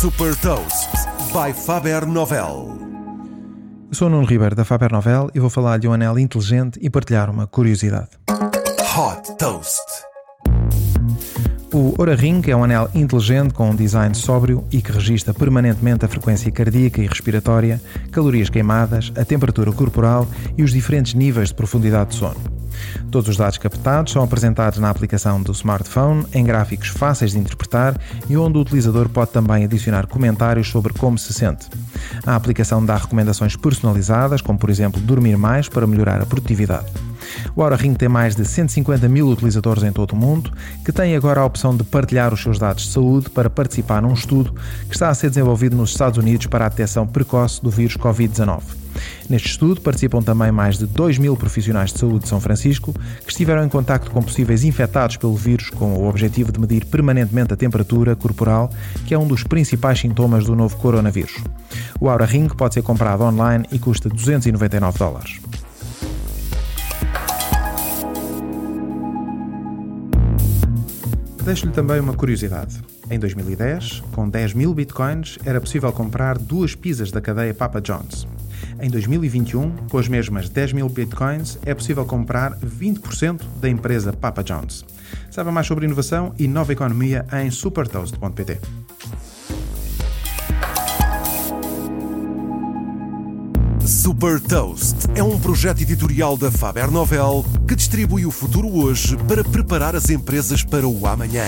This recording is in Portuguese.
Super Toast by Faber Novel. Eu sou o Nuno Ribeiro da Faber Novel e vou falar de um anel inteligente e partilhar uma curiosidade. Hot Toast. O Oura Ring é um anel inteligente com um design sóbrio e que registra permanentemente a frequência cardíaca e respiratória, calorias queimadas, a temperatura corporal e os diferentes níveis de profundidade de sono. Todos os dados captados são apresentados na aplicação do smartphone em gráficos fáceis de interpretar e onde o utilizador pode também adicionar comentários sobre como se sente. A aplicação dá recomendações personalizadas, como por exemplo dormir mais para melhorar a produtividade. O Aura Ring tem mais de 150 mil utilizadores em todo o mundo, que têm agora a opção de partilhar os seus dados de saúde para participar num estudo que está a ser desenvolvido nos Estados Unidos para a detecção precoce do vírus Covid-19. Neste estudo participam também mais de 2 mil profissionais de saúde de São Francisco que estiveram em contacto com possíveis infectados pelo vírus com o objetivo de medir permanentemente a temperatura corporal, que é um dos principais sintomas do novo coronavírus. O Aura Ring pode ser comprado online e custa 299 dólares. Deixo-lhe também uma curiosidade. Em 2010, com 10 mil bitcoins, era possível comprar duas pizzas da cadeia Papa John's. Em 2021, com as mesmas 10 mil bitcoins, é possível comprar 20% da empresa Papa John's. Saiba mais sobre inovação e nova economia em supertoast.pt. Super Toast é um projeto editorial da Faber Novel que distribui o futuro hoje para preparar as empresas para o amanhã.